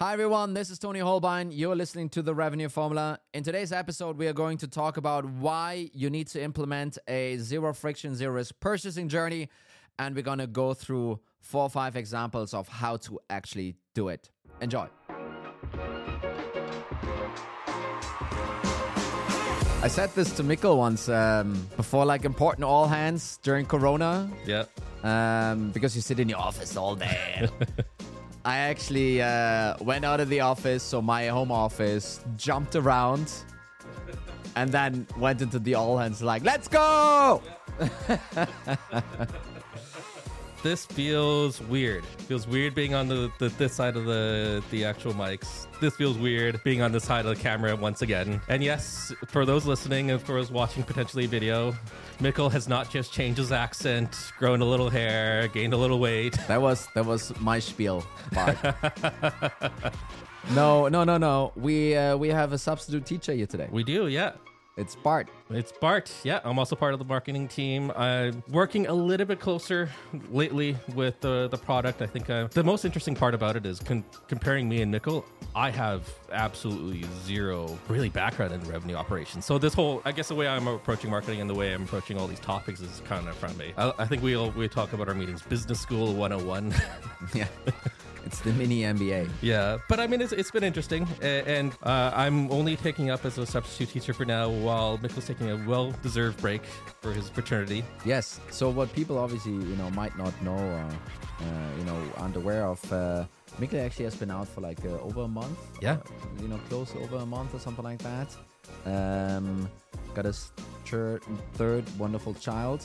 Hi everyone, this is Toni Hohlbein. You're listening to the Revenue Formula. In today's episode, we are going to talk about why you need to implement a zero friction, zero risk purchasing journey. And we're going to go through four or five examples of how to actually do it. Enjoy. I said this to Mikkel once um, before, like important all hands during Corona, Yeah. um, because you sit in your office all day. I actually uh, went out of the office, so my home office, jumped around, and then went into the all hands like, let's go! This feels weird. Feels weird being on the, the this side of the the actual mics. This feels weird being on this side of the camera once again. And yes, for those listening and for those watching potentially a video, Mikkel has not just changed his accent, grown a little hair, gained a little weight. That was that was my spiel part. no, no, no, no. We uh, we have a substitute teacher here today. We do, yeah. It's Bart. It's Bart. Yeah, I'm also part of the marketing team. I'm working a little bit closer lately with the, the product. I think uh, the most interesting part about it is con- comparing me and Mikkel. I have absolutely zero really background in revenue operations. So this whole, I guess the way I'm approaching marketing and the way I'm approaching all these topics is kind of from me. I, I think we all, we talk about our meetings, business school 101. Yeah, it's the mini MBA. Yeah, but I mean, it's, it's been interesting, and uh, I'm only taking up as a substitute teacher for now, while Mikkel's taking a well-deserved break for his paternity. Yes. So what people obviously you know might not know, uh, uh, you know, aren't aware of. Uh, Mikkel actually has been out for like uh, over a month. Yeah. Uh, you know, close to over a month or something like that. Um, got his third, third wonderful child.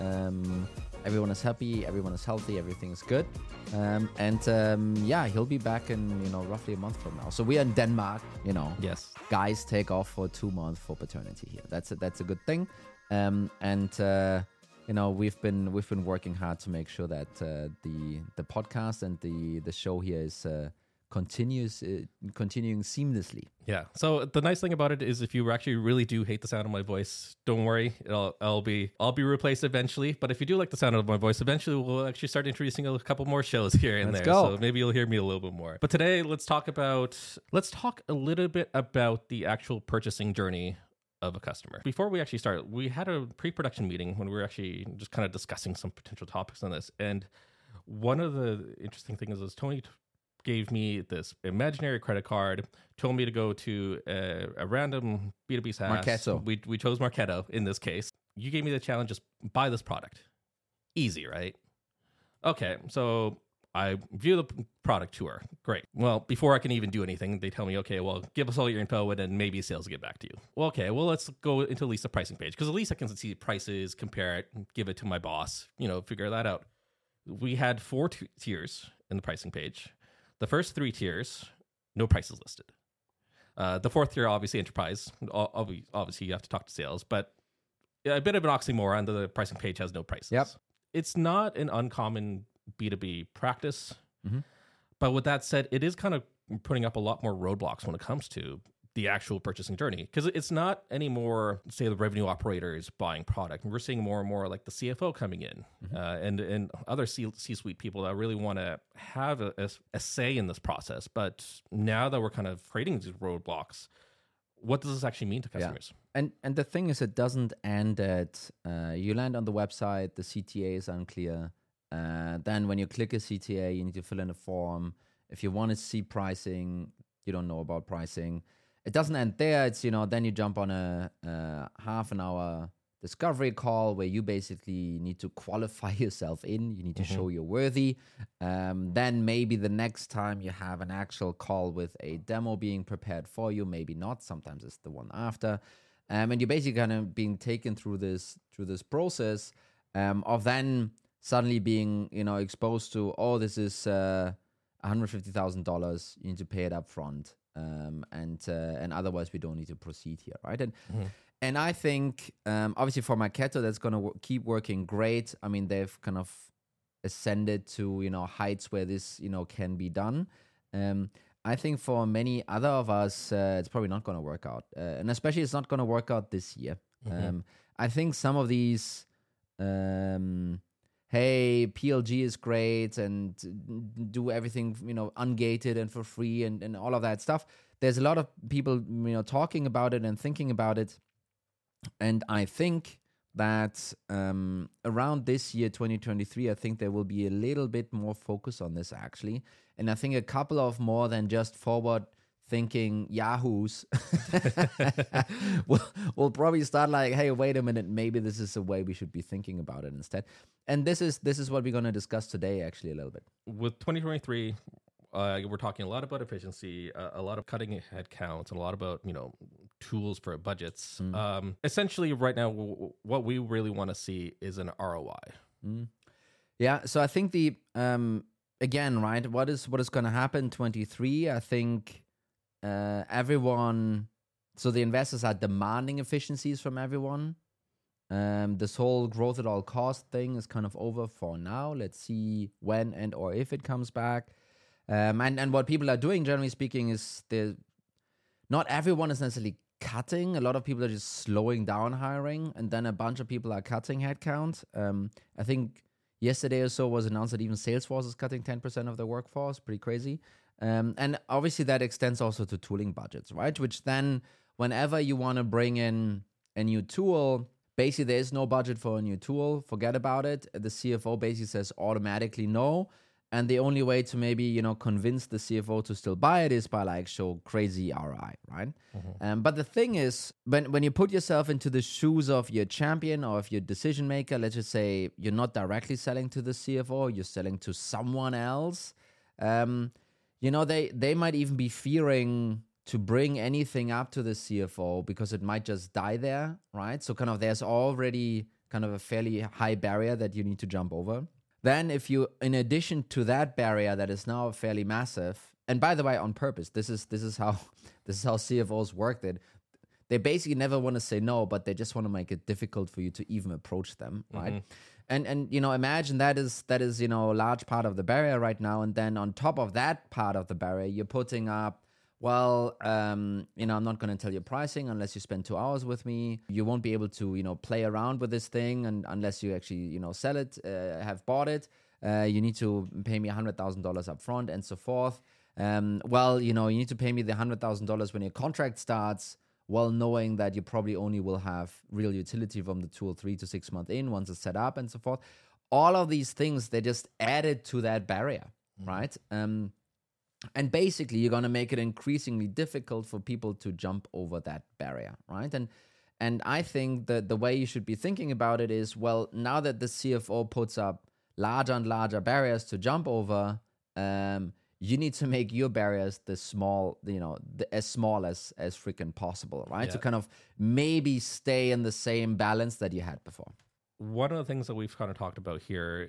Um, everyone is happy. Everyone is healthy. Everything is good. Um, and um, yeah, he'll be back in you know roughly a month from now. So we are in Denmark. You know, Yes. guys take off for two months for paternity here. That's a, that's a good thing. Um, and uh, you know we've been we've been working hard to make sure that uh, the the podcast and the the show here is uh, continues uh, continuing seamlessly. Yeah. So the nice thing about it is, if you actually really do hate the sound of my voice, don't worry. I'll, I'll be I'll be replaced eventually. But if you do like the sound of my voice, eventually we'll actually start introducing a couple more shows here and Let's there. go. So maybe you'll hear me a little bit more. But today, let's talk about let's talk a little bit about the actual purchasing journey of a customer. Before we actually start, we had a pre-production meeting when we were actually just kind of discussing some potential topics on this. And one of the interesting things is Tony gave me this imaginary credit card, told me to go to a, a random B2B SaaS. Marketo. We, we chose Marketo in this case. You gave me the challenge, just buy this product. Easy, right? Okay, so I view the product tour. Great. Well, before I can even do anything, they tell me, okay, well, give us all your info and then maybe sales will get back to you. Well, okay, well, let's go into at least the pricing page because at least I can see prices, compare it, give it to my boss, you know, figure that out. We had four t- tiers in the pricing page. The first three tiers, no prices listed. Uh, the fourth tier, obviously, enterprise. Obviously, you have to talk to sales, but a bit of an oxymoron. The pricing page has no prices. Yep. It's not an uncommon B2B practice. Mhm. But with that said, it is kind of putting up a lot more roadblocks when it comes to the actual purchasing journey because it's not anymore say the revenue operators buying product we're seeing more and more like the cfo coming in uh, and and other C- c-suite people that really want to have a, a, a say in this process but now that we're kind of creating these roadblocks what does this actually mean to customers And and the thing is, it doesn't end at uh, you land on the website, the CTA is unclear. Uh, then when you click a CTA, you need to fill in a form. If you want to see pricing, you don't know about pricing. It doesn't end there. It's you know then you jump on a, uh half an hour discovery call where you basically need to qualify yourself in. You need to show you're worthy. Um, then maybe the next time you have an actual call with a demo being prepared for you, maybe not. Sometimes it's the one after. Um, and you're basically kind of being taken through this through this process um, of then suddenly being you know exposed to oh this is uh, $150,000 you need to pay it up front um, and uh, and otherwise we don't need to proceed here right? And and I think um, obviously for Marketo that's going to w- keep working great. I mean they've kind of ascended to you know heights where this you know can be done. Um, I think for many other of us uh, it's probably not going to work out uh, and especially it's not going to work out this year. Um, I think some of these um, hey, PLG is great and do everything, you know, ungated and for free and, and all of that stuff. There's a lot of people, you know, talking about it and thinking about it. And I think that um, around this year, 2023, I think there will be a little bit more focus on this actually. And I think a couple of more than just forward thinking yahoos will will probably start like hey wait a minute maybe this is a way we should be thinking about it instead and this is this is what we're going to discuss today actually a little bit with 2023 uh, we're talking a lot about efficiency, uh, a lot of cutting head counts, and a lot about you know tools for budgets. Mm. Um, essentially, right now, w- what we really want to see is an ROI. Mm. Yeah, so I think the um, again, right, what is what is going to happen? Twenty three, I think uh, everyone, so the investors are demanding efficiencies from everyone. Um, this whole growth at all cost thing is kind of over for now. Let's see when and or if it comes back. Um, and and what people are doing, generally speaking, is the not everyone is necessarily cutting. A lot of people are just slowing down hiring, and then a bunch of people are cutting headcount. Um, I think yesterday or so was announced that even Salesforce is cutting ten percent of their workforce. Pretty crazy. Um, and obviously, that extends also to tooling budgets, right? Which then, whenever you want to bring in a new tool, basically there is no budget for a new tool. Forget about it. The CFO basically says automatically no. And the only way to maybe you know convince the CFO to still buy it is by like show crazy ROI, right? Mm-hmm. Um, but the thing is, when when you put yourself into the shoes of your champion or of your decision maker, let's just say you're not directly selling to the CFO, you're selling to someone else. Um, you know they they might even be fearing to bring anything up to the CFO because it might just die there, right? So kind of there's already kind of a fairly high barrier that you need to jump over. Then if you in addition to that barrier that is now fairly massive, and by the way on purpose, this is this is how this is how CFOs work that They basically never want to say no, but they just want to make it difficult for you to even approach them, right? Mm-hmm and and you know imagine that is that is you know a large part of the barrier right now. And then on top of that part of the barrier you're putting up well um, you know i'm not going to tell you pricing unless you spend two hours with me. You won't be able to you know play around with this thing and unless you actually you know sell it uh, have bought it. Uh, you need to pay me $100000 up front and so forth. Um, well you know you need to pay me the $100000 when your contract starts well knowing that you probably only will have real utility from the tool three to six months in once it's set up and so forth. All of these things they just added to that barrier, mm-hmm. right? Um, and basically, you're going to make it increasingly difficult for people to jump over that barrier, right? And and I think that the way you should be thinking about it is, well, now that the CFO puts up larger and larger barriers to jump over, um, you need to make your barriers the small you know the, as small as as freaking possible right? Yeah. to kind of maybe stay in the same balance that you had before. One of the things that we've kind of talked about here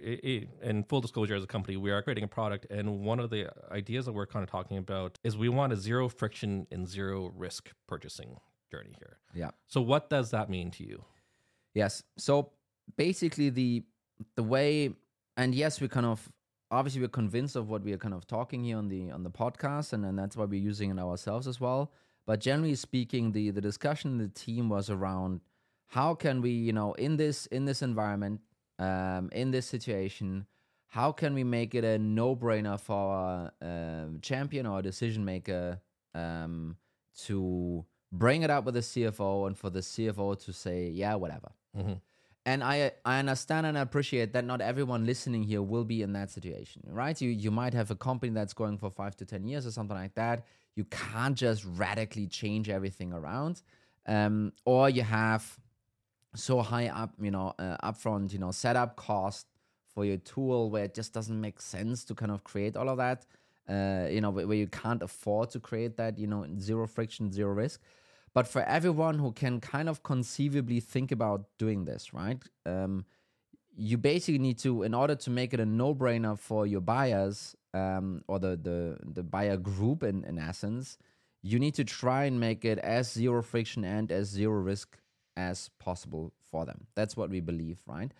in full disclosure as a company we are creating a product and one of the ideas that we're kind of talking about is we want a zero friction and zero risk purchasing journey here. Yeah. So what does that mean to you? Yes. So basically the the way and yes we kind of obviously we're convinced of what we are kind of talking here on the on the podcast and, and that's why we're using it ourselves as well. But generally speaking the the discussion in the team was around how can we you know in this in this environment um, in this situation how can we make it a no-brainer for a um, champion or a decision maker um, to bring it up with the cfo and for the cfo to say yeah whatever. Mm-hmm and I I understand and appreciate that not everyone listening here will be in that situation, right? You you might have a company that's going for five to ten years or something like that. You can't just radically change everything around, um, or you have so high up, you know, uh, upfront, you know, setup cost for your tool where it just doesn't make sense to kind of create all of that. Uh, you know, where you can't afford to create that, you know, zero friction, zero risk. But for everyone who can kind of conceivably think about doing this, right? Um, you basically need to, in order to make it a no-brainer for your buyers um, or the, the the buyer group, in in essence, you need to try and make it as zero friction and as zero risk as possible for them. That's what we believe, right?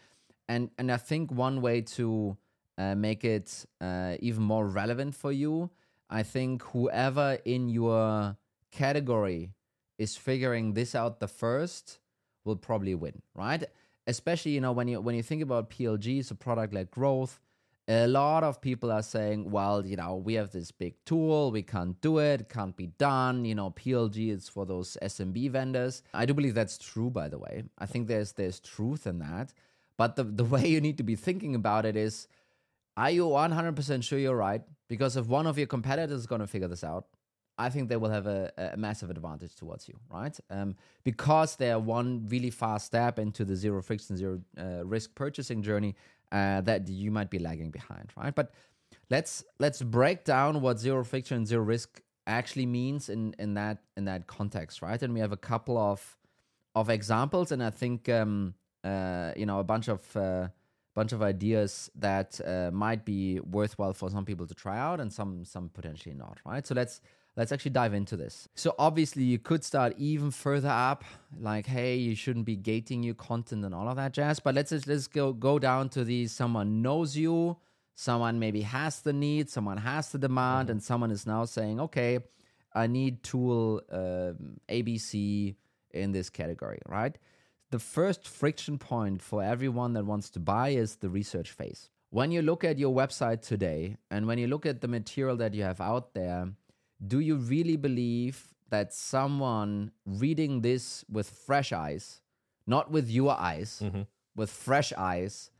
And and I think one way to uh, make it uh, even more relevant for you, I think whoever in your category is figuring this out the first will probably win, right? especially you know when you when you think about PLG, so product led growth, a lot of people are saying, well, you know, we have this big tool, we can't do it, can't be done. You know, PLG is for those SMB vendors. I do believe that's true, by the way. I think there's there's truth in that. But the, the way you need to be thinking about it is are you 100% sure you're right? Because if one of your competitors is going to figure this out, I think they will have a, a massive advantage towards you, right? Um, because they're one really fast step into the zero friction, zero uh, risk purchasing journey uh, that you might be lagging behind, right? But let's let's break down what zero friction, zero risk actually means in in that in that context, right? And we have a couple of of examples, and I think um, uh, you know a bunch of uh, bunch of ideas that uh, might be worthwhile for some people to try out, and some some potentially not, right? So let's let's actually dive into this. So obviously you could start even further up, like hey, you shouldn't be gating your content and all of that jazz. But let's just let's go go down to the someone knows you, someone maybe has the need, someone has the demand, mm-hmm. and someone is now saying, okay, I need tool um, ABC in this category, right? The first friction point for everyone that wants to buy is the research phase. When you look at your website today and when you look at the material that you have out there, do you really believe that someone reading this with fresh eyes, not with your eyes, mm-hmm. with fresh eyes,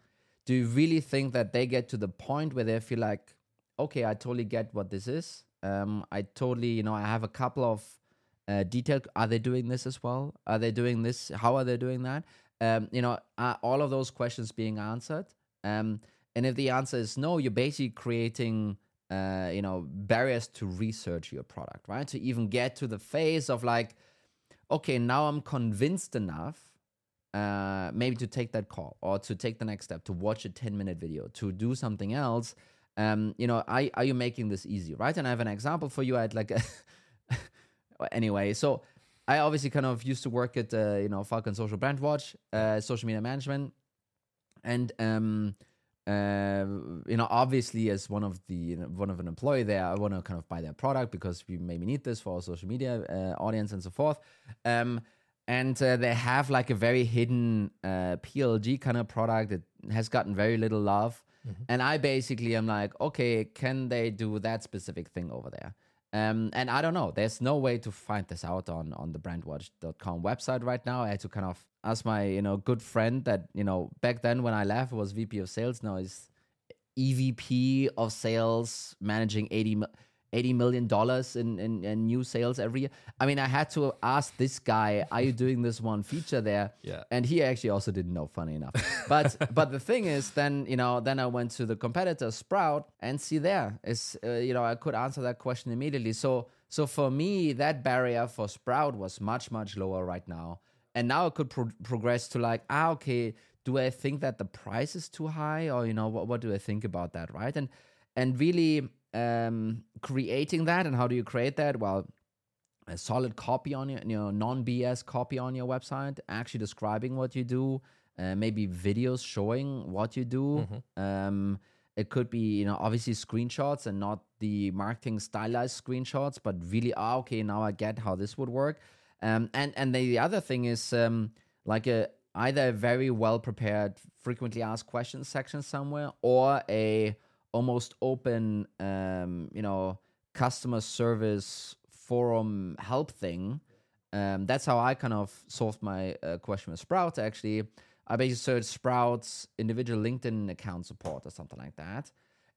do you really think that they get to the point where they feel like, okay, I totally get what this is? Um, I totally, you know, I have a couple of uh, detailed. Are they doing this as well? Are they doing this? How are they doing that? Um, you know, are all of those questions being answered? Um, and if the answer is no, you're basically creating uh, you know barriers to research your product right? To even get to the phase of like okay now i'm convinced enough uh, maybe to take that call or to take the next step to watch a 10 minute video to do something else. Um, you know are, are you making this easy right? And i have an example for you. I had like anyway so i obviously kind of used to work at uh, you know falcon social Brandwatch uh, social media management. And um, uh, you know, obviously, as one of the you know, one of an employee there, I want to kind of buy their product because we maybe need this for our social media uh, audience and so forth. Um, and uh, they have like a very hidden uh, PLG kind of product that has gotten very little love. Mm-hmm. And I basically am like, okay, can they do that specific thing over there? Um, and I don't know. There's no way to find this out on on the brandwatch.com website right now. I had to kind of ask my you know good friend that you know back then when I left was VP of sales. Now he's EVP of sales, managing 80, 80 million dollars in, in, in new sales every year. I mean, I had to ask this guy, "Are you doing this one feature there?" Yeah, and he actually also didn't know. Funny enough, but but the thing is, then you know, then I went to the competitor Sprout and see there is uh, you know I could answer that question immediately. So so for me, that barrier for Sprout was much much lower right now, and now it could pro- progress to like ah okay, do I think that the price is too high? Or you know what what do I think about that right? And and really um, creating that and how do you create that? Well a solid copy on your you know non BS copy on your website actually describing what you do uh, maybe videos showing what you do. Mm-hmm. um, it could be you know obviously screenshots and not the marketing stylized screenshots but really oh, okay now i get how this would work um, and and the other thing is um, like a either a very well prepared frequently asked questions section somewhere or a almost open um, you know customer service forum help thing. Um, that's how i kind of solved my uh, question with sprout actually. I basically searched sprouts individual linkedin account support or something like that.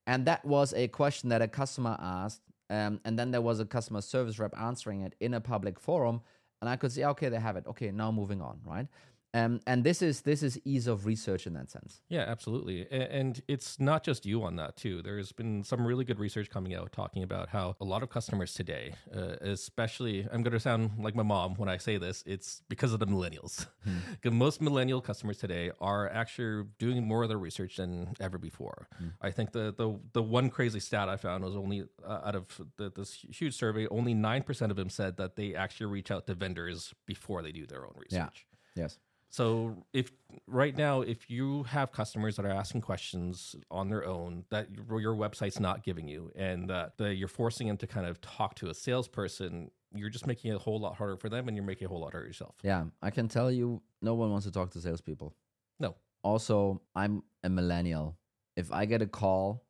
And that was a question that a customer asked um, and then there was a customer service rep answering it in a public forum and i could say okay they have it. Okay now moving on right um, and this is this is ease of research in that sense. Yeah, absolutely. And, it's not just you on that too. There's been some really good research coming out talking about how a lot of customers today, uh, especially, I'm going to sound like my mom when I say this. It's because of the millennials. Hmm. Most millennial customers today are actually doing more of their research than ever before. Hmm. I think the the the one crazy stat I found was only uh, out of the, this huge survey, only nine percent of them said that they actually reach out to vendors before they do their own research. Yeah. Yes. So if right now, if you have customers that are asking questions on their own that your website's not giving you, and that you're forcing them to kind of talk to a salesperson, you're just making it a whole lot harder for them, and you're making it a whole lot harder yourself. Yeah, I can tell you, no one wants to talk to salespeople. No. Also, I'm a millennial. If I get a call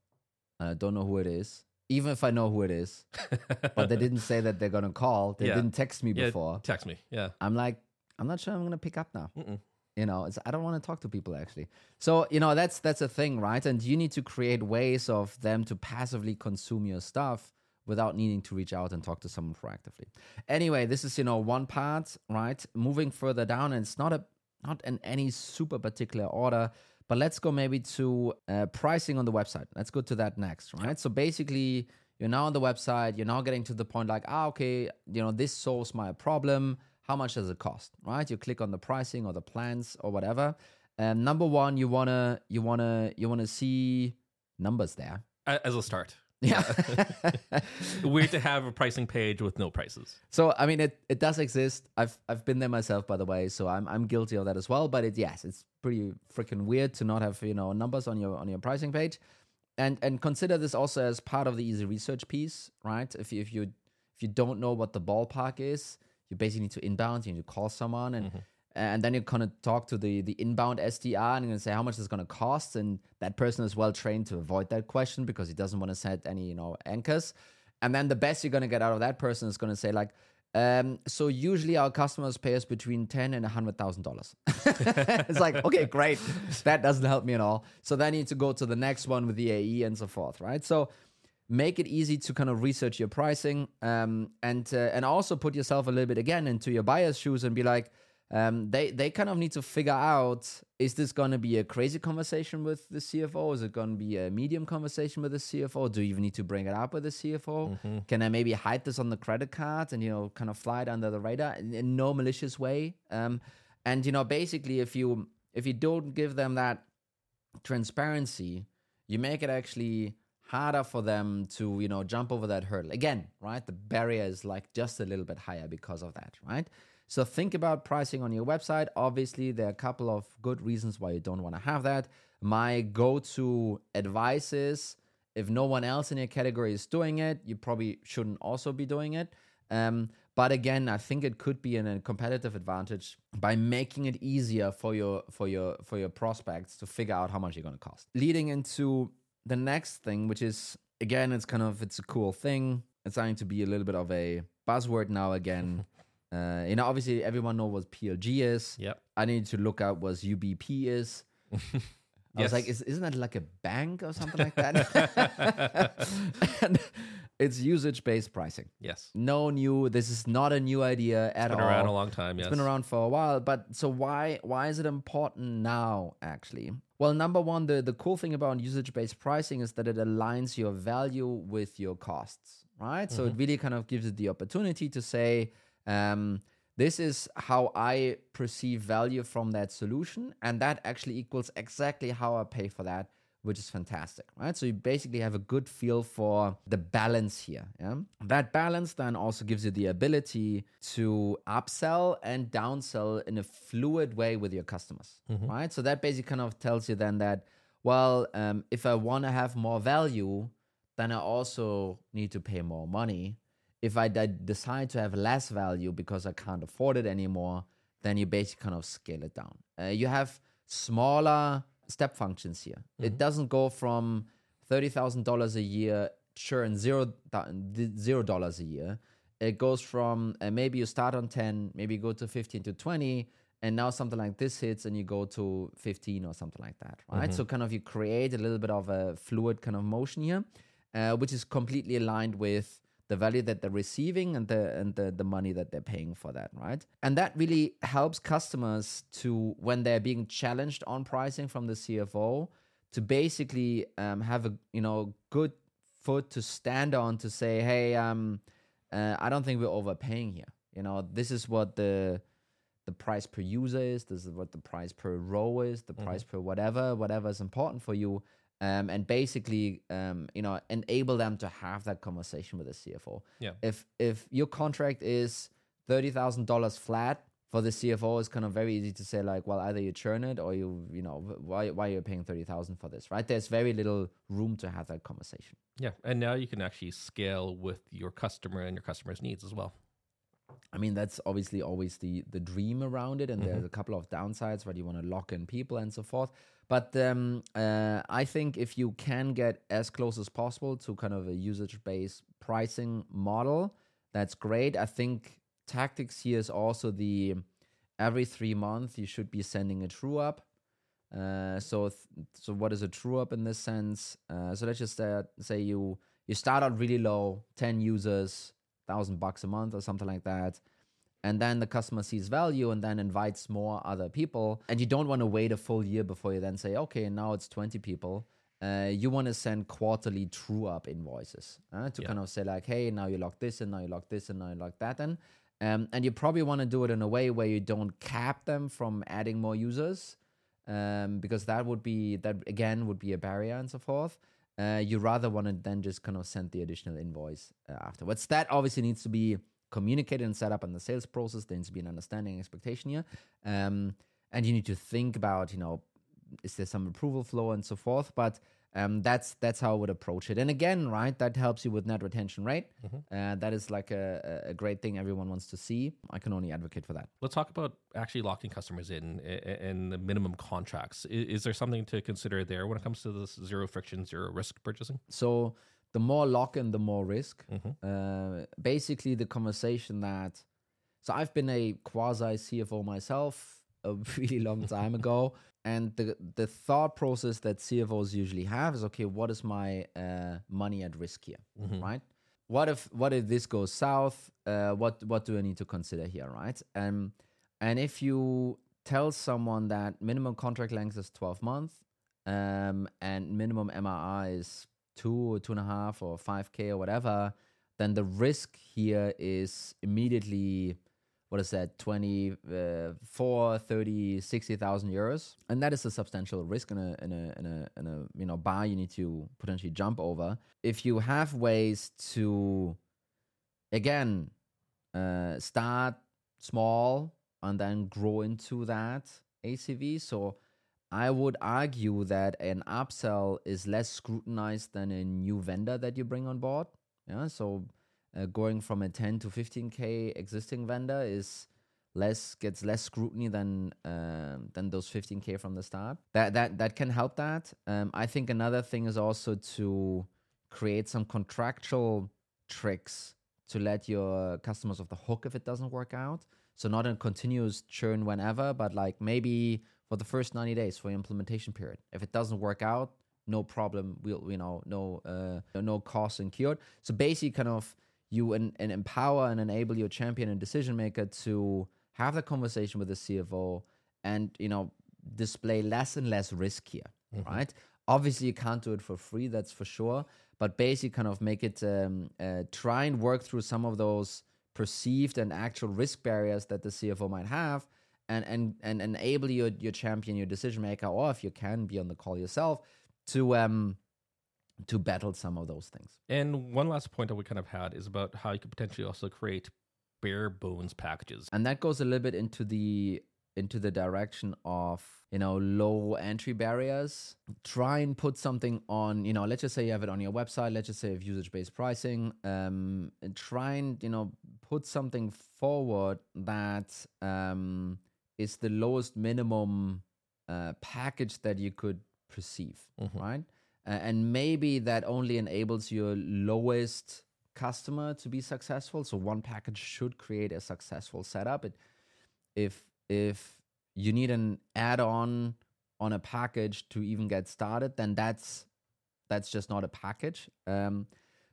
and I don't know who it is, even if I know who it is, but they didn't say that they're gonna call, they Yeah. didn't text me Yeah, before. Text me. Yeah. I'm like, I'm not sure I'm gonna pick up now. Mm-mm. You know, it's, I don't want to talk to people actually. So you know, that's that's a thing, right? And you need to create ways of them to passively consume your stuff without needing to reach out and talk to someone proactively. Anyway, this is you know one part, right? Moving further down, and it's not a not in any super particular order, but let's go maybe to uh, pricing on the website. Let's go to that next, right? So basically, you're now on the website. You're now getting to the point like, ah, okay, you know, this solves my problem. How much does it cost, right? You click on the pricing or the plans or whatever. And number one, you wanna you wanna you wanna see numbers there. As a start. Yeah. Weird to have a pricing page with no prices. So I mean, it, it does exist. I've I've been there myself, by the way. So I'm I'm guilty of that as well. But it yes, it's pretty freaking weird to not have you know numbers on your on your pricing page, and and consider this also as part of the easy research piece, right? If you if you if you don't know what the ballpark is, you basically need to inbound. You need to call someone and. And then you kind of talk to the the inbound SDR and you're gonna say how much it's gonna cost, and that person is well trained to avoid that question because he doesn't want to set any you know anchors. And then the best you're gonna get out of that person is gonna say like, um, so usually our customers pay us between ten and a hundred thousand dollars. it's like okay, great, that doesn't help me at all. So then you need to go to the next one with the AE and so forth, right? So make it easy to kind of research your pricing, um, and uh, and also put yourself a little bit again into your buyer's shoes and be like. Um, they they kind of need to figure out is this going to be a crazy conversation with the CFO? Is it going to be a medium conversation with the CFO? Do you even need to bring it up with the CFO? Can I maybe hide this on the credit card and you know kind of fly it under the radar in, in no malicious way? Um, and you know basically if you if you don't give them that transparency, you make it actually harder for them to you know jump over that hurdle. Again right the barrier is like just a little bit higher because of that right? So think about pricing on your website. Obviously there are a couple of good reasons why you don't want to have that. My go-to advice is if no one else in your category is doing it you probably shouldn't also be doing it. Um, but again i think it could be in a competitive advantage by making it easier for your for your for your prospects to figure out how much you're going to cost. Leading into the next thing which is again it's kind of it's a cool thing. It's starting to be a little bit of a buzzword now again. Uh, you know obviously everyone knows what plg is. Yep. i need to look out what ubp is I Yes. was like, is, isn't that like a bank or something like that? and it's usage based pricing. Yes. No new, this is not a new idea at all. Been all. around a long time. Yes. It's been around for a while, but so why why is it important now actually? Well, number one, the, the cool thing about usage based pricing is that it aligns your value with your costs, right? So it really kind of gives you the opportunity to say, um, this is how I perceive value from that solution, and that actually equals exactly how I pay for that, which is fantastic, right? So you basically have a good feel for the balance here. Yeah? That balance then also gives you the ability to upsell and downsell in a fluid way with your customers, right? So that basically kind of tells you then that, well, um, if I want to have more value, then I also need to pay more money if I decide to have less value because I can't afford it anymore, then you basically kind of scale it down. Uh, you have smaller step functions here. It doesn't go from thirty thousand dollars a year, sure, and zero zero dollars a year. It goes from uh, maybe you start on ten, maybe you go to fifteen to twenty, and now something like this hits and you go to 15 or something like that right so kind of you create a little bit of a fluid kind of motion here uh, which is completely aligned with the value that they're receiving and the and the, the money that they're paying for that right? And that really helps customers to when they're being challenged on pricing from the cfo to basically um, have a you know good foot to stand on to say hey um uh, i don't think we're overpaying here. You know this is what the the price per user is this is what the price per row is the price per whatever whatever is important for you um, and basically um, you know enable them to have that conversation with the cfo Yeah. if if your contract is $30000 flat for the cfo it's kind of very easy to say like well either you churn it or you you know why why you're paying 30000 for this right there's very little room to have that conversation Yeah. And now you can actually scale with your customer and your customer's needs as well. I mean, that's obviously always the the dream around it, and Mm-hmm. there's a couple of downsides, right? You want to lock in people and so forth. But um, uh, I think if you can get as close as possible to kind of a usage based pricing model, that's great. I think tactics here is also the every three months you should be sending a true up. Uh, so th- so what is a true up in this sense? Uh, so let's just uh, say you you start out really low, ten users, thousand bucks a month or something like that, and then the customer sees value and then invites more other people, and you don't want to wait a full year before you then say, okay, now it's twenty people. Uh, you want to send quarterly true up invoices uh, to Yeah. kind of say like, hey, now you lock this and now you lock this and now you lock that in. Um, and you probably want to do it in a way where you don't cap them from adding more users um, because that would be that again would be a barrier and so forth. Uh, you rather want to then just kind of send the additional invoice uh, afterwards. That obviously needs to be communicated and set up in the sales process. There needs to be an understanding expectation here, um, and you need to think about you know is there some approval flow and so forth. But um, that's that's how I would approach it. And again, right, that helps you with net retention rate. Uh, that is like a, a great thing everyone wants to see. I can only advocate for that. Let's talk about actually locking customers in and the minimum contracts. I- Is there something to consider there when it comes to this zero friction, zero risk purchasing? So the more lock in, the more risk. Uh, basically, the conversation that. So I've been a quasi CFO myself a really long time ago, and the the thought process that CFOs usually have is okay, what is my uh, money at risk here, right? What if what if this goes south? Uh, what what do I need to consider here, right? Um, and if you tell someone that minimum contract length is twelve months, um, and minimum MRR is two or two and a half or five k or whatever, then the risk here is immediately what is that 24 30 60000 euros. And that is a substantial risk in a in a in a in a you know bar you need to potentially jump over. If you have ways to again uh, start small and then grow into that acv so I would argue that an upsell is less scrutinized than a new vendor that you bring on board. Yeah, so uh, going from a 10 to 15k existing vendor is less gets less scrutiny than um, than those 15k from the start. That that that can help that. Um, I think another thing is also to create some contractual tricks to let your customers off the hook if it doesn't work out. So not a continuous churn whenever, but like maybe for the first 90 days for your implementation period. If it doesn't work out, no problem. We'll, you know, no, uh, no cost incurred. So basically, kind of you and, and empower and enable your champion and decision maker to have the conversation with the CFO and you know display less and less risk here, right? Obviously, you can't do it for free. That's for sure. But basically, kind of make it um, uh, try and work through some of those perceived and actual risk barriers that the CFO might have and and and enable your your champion, your decision maker, or if you can be on the call yourself, to um to battle some of those things. And one last point that we kind of had is about how you could potentially also create bare bones packages. And that goes a little bit into the into the direction of you know low entry barriers try and put something on you know let's just say you have it on your website let's just say you have usage based pricing um and try and you know put something forward that um is the lowest minimum uh, package that you could perceive right uh, and maybe that only enables your lowest customer to be successful. So one package should create a successful setup. It if if you need an add-on on a package to even get started then that's that's just not a package. Um,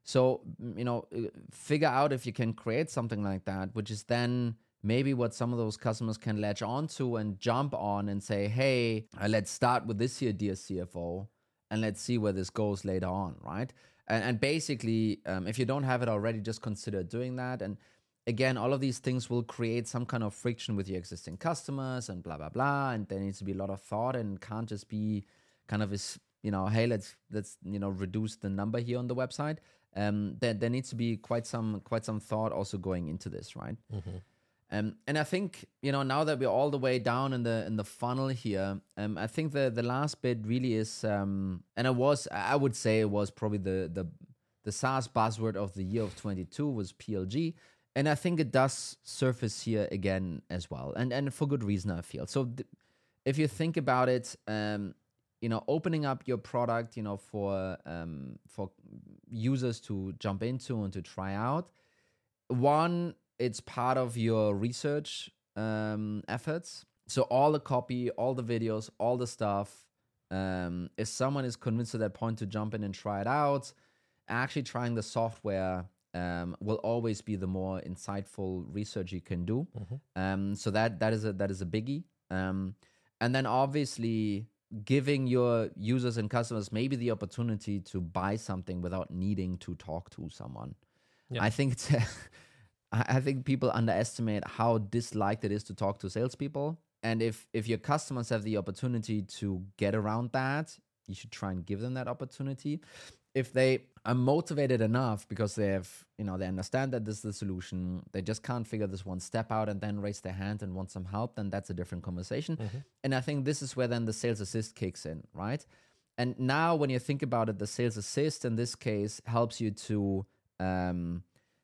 so mm, you know uh, figure out if you can create something like that which is then maybe what some of those customers can latch onto and jump on and say hey uh, let's start with this here dear cfo and let's see where this goes later on right and, and basically um, if you don't have it already just consider doing that and again, all of these things will create some kind of friction with your existing customers and blah blah blah. And there needs to be a lot of thought and can't just be kind of this, you know, hey, let's let's you know reduce the number here on the website. Um, there there needs to be quite some quite some thought also going into this, right? Um, and I think you know now that we're all the way down in the in the funnel here, um, I think the the last bit really is, um, and it was I would say it was probably the the the SaaS buzzword of the year of 22 was PLG and I think it does surface here again as well, and and for good reason I feel. So th- if you think about it, um, you know, opening up your product, you know, for um, for users to jump into and to try out. One, it's part of your research um, efforts. So all the copy, all the videos, all the stuff. Um, if someone is convinced at that point to jump in and try it out, actually trying the software um, will always be the more insightful research you can do. Um, so that that is a that is a biggie. Um, and then obviously giving your users and customers maybe the opportunity to buy something without needing to talk to someone. Yeah. I think it's I I think people underestimate how disliked it is to talk to salespeople. And if if your customers have the opportunity to get around that, you should try and give them that opportunity. If they are motivated enough because they have, you know, they understand that this is the solution, they just can't figure this one step out and then raise their hand and want some help, then that's a different conversation. And I think this is where then the sales assist kicks in, right? And now when you think about it, the sales assist in this case helps you to um,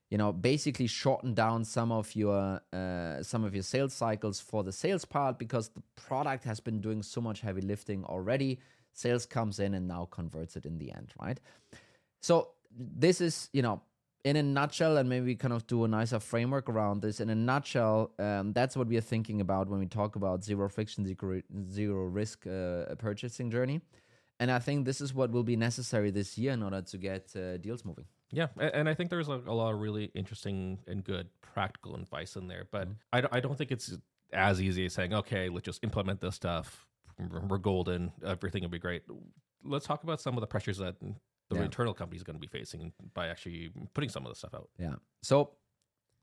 you know basically shorten down some of your uh, some of your sales cycles for the sales part because the product has been doing so much heavy lifting already. Sales comes in and now converts it in the end right? So this is you know in a nutshell and maybe kind of do a nicer framework around this. In a nutshell um, that's what we are thinking about when we talk about zero friction zero, risk uh, purchasing journey. And i think this is what will be necessary this year in order to get uh, deals moving Yeah, and I think there's a, lot of really interesting and good practical advice in there, but I, don't- I don't think it's as easy as saying, okay, let's just implement this stuff. We're we're golden. Everything will be great. Let's talk about some of the pressures that the Yeah. internal company is going to be facing by actually putting some of this stuff out. Yeah. So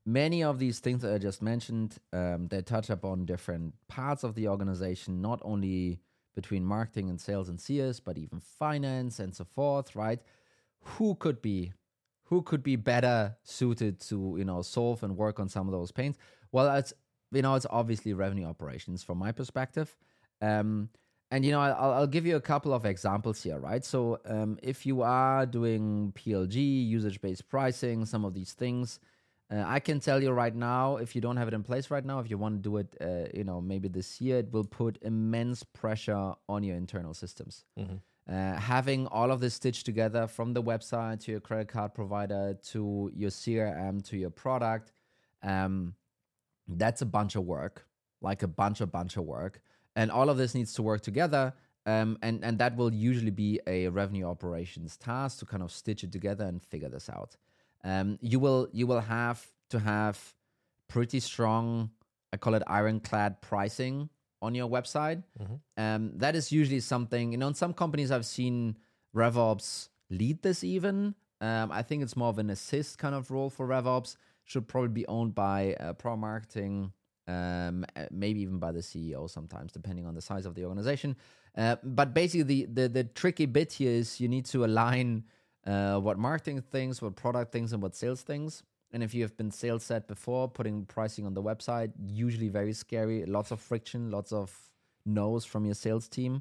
many of these things that I just mentioned, um, they touch upon different parts of the organization, not only between marketing and sales and CS, but even finance and so forth, right? Who could be who could be better suited to, you know, solve and work on some of those pains? Well, it's you know, it's obviously revenue operations from my perspective. Um, and you know, I'll, I'll give you a couple of examples here, right? So, um, if you are doing PLG, usage-based pricing, some of these things, uh, I can tell you right now, if you don't have it in place right now, if you want to do it, uh, you know, maybe this year, it will put immense pressure on your internal systems. Uh, having all of this stitched together from the website to your credit card provider to your CRM to your product, um, that's a bunch of work, like a bunch of bunch of work, and all of this needs to work together. Um, and and that will usually be a revenue operations task to kind of stitch it together and figure this out. Um, you will you will have to have pretty strong, I call it ironclad pricing on your website. Um, that is usually something you know. In some companies, I've seen RevOps lead this even. Um, I think it's more of an assist kind of role for RevOps. Should probably be owned by uh, pro marketing, um, uh, maybe even by the CEO sometimes, depending on the size of the organization. Uh, but basically, the, the the tricky bit here is you need to align uh, what marketing thinks, what product things, and what sales thinks. And if you have been sales set before, putting pricing on the website, usually very scary, lots of friction, lots of no's from your sales team.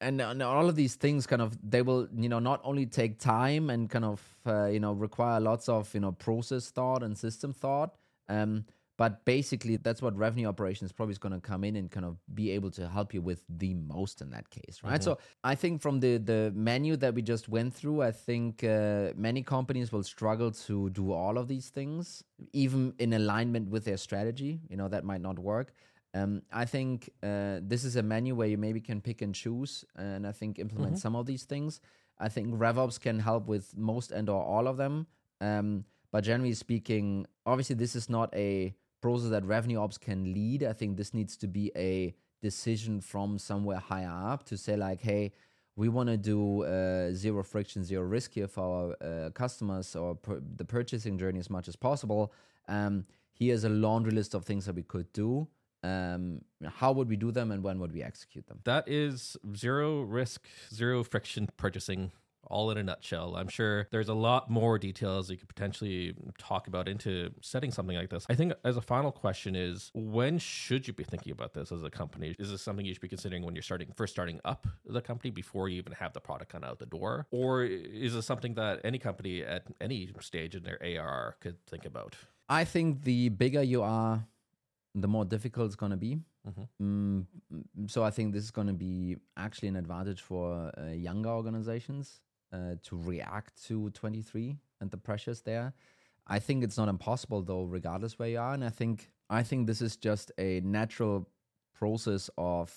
And, and all of these things kind of they will you know not only take time and kind of uh, you know require lots of you know process thought and system thought um but basically that's what revenue operations probably is going to come in and kind of be able to help you with the most in that case right? So i think from the the menu that we just went through i think uh, many companies will struggle to do all of these things even in alignment with their strategy. You know that might not work. Um, I think uh, this is a menu where you maybe can pick and choose, and I think implement some of these things. I think RevOps can help with most and or all of them. Um, but generally speaking, obviously this is not a process that revenue ops can lead. I think this needs to be a decision from somewhere higher up to say like, hey, we want to do uh, zero friction, zero risk here for our uh, customers or the purchasing journey as much as possible. Um, here's a laundry list of things that we could do. Um, how would we do them and when would we execute them? That is zero risk, zero friction purchasing, all in a nutshell. I'm sure there's a lot more details you could potentially talk about into setting something like this. I think as a final question is when should you be thinking about this as a company? Is this something you should be considering when you're starting first starting up the company before you even have the product kind of out the door? Or is this something that any company at any stage in their AR could think about? I think the bigger you are, the more difficult it's going to be. Mhm. Mm, mm, so I think this is going to be actually an advantage for uh, younger organizations uh, to react to 23 and the pressures there. I think it's not impossible though, regardless where you are. And I think I think this is just a natural process of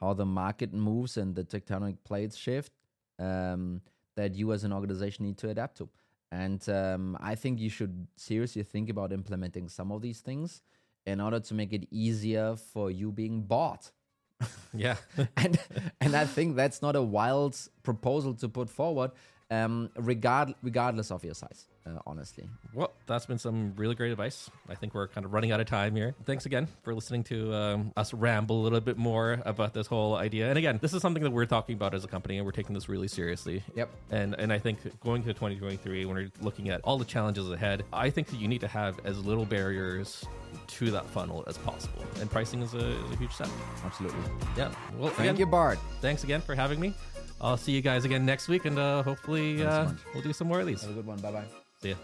how the market moves and the tectonic plates shift um, that you as an organization need to adapt to. And um, I think you should seriously think about implementing some of these things in order to make it easier for you being bought. Yeah. and and I think that's not a wild proposal to put forward, um, regard regardless of your size. Uh, honestly, Well, that's been some really great advice. I think we're kind of running out of time here. Thanks again for listening to um, us ramble a little bit more about this whole idea. And again, this is something that we're talking about as a company, and we're taking this really seriously. Yep. And and I think going to 2023, when we're looking at all the challenges ahead, I think that you need to have as little barriers to that funnel as possible. And pricing is a, is a huge step. absolutely. Yeah. Well, Thank again, you, Bart. thanks again for having me. I'll see you guys again next week, and uh, hopefully uh, we'll do some more of these. Have a good one. Bye bye. See ya.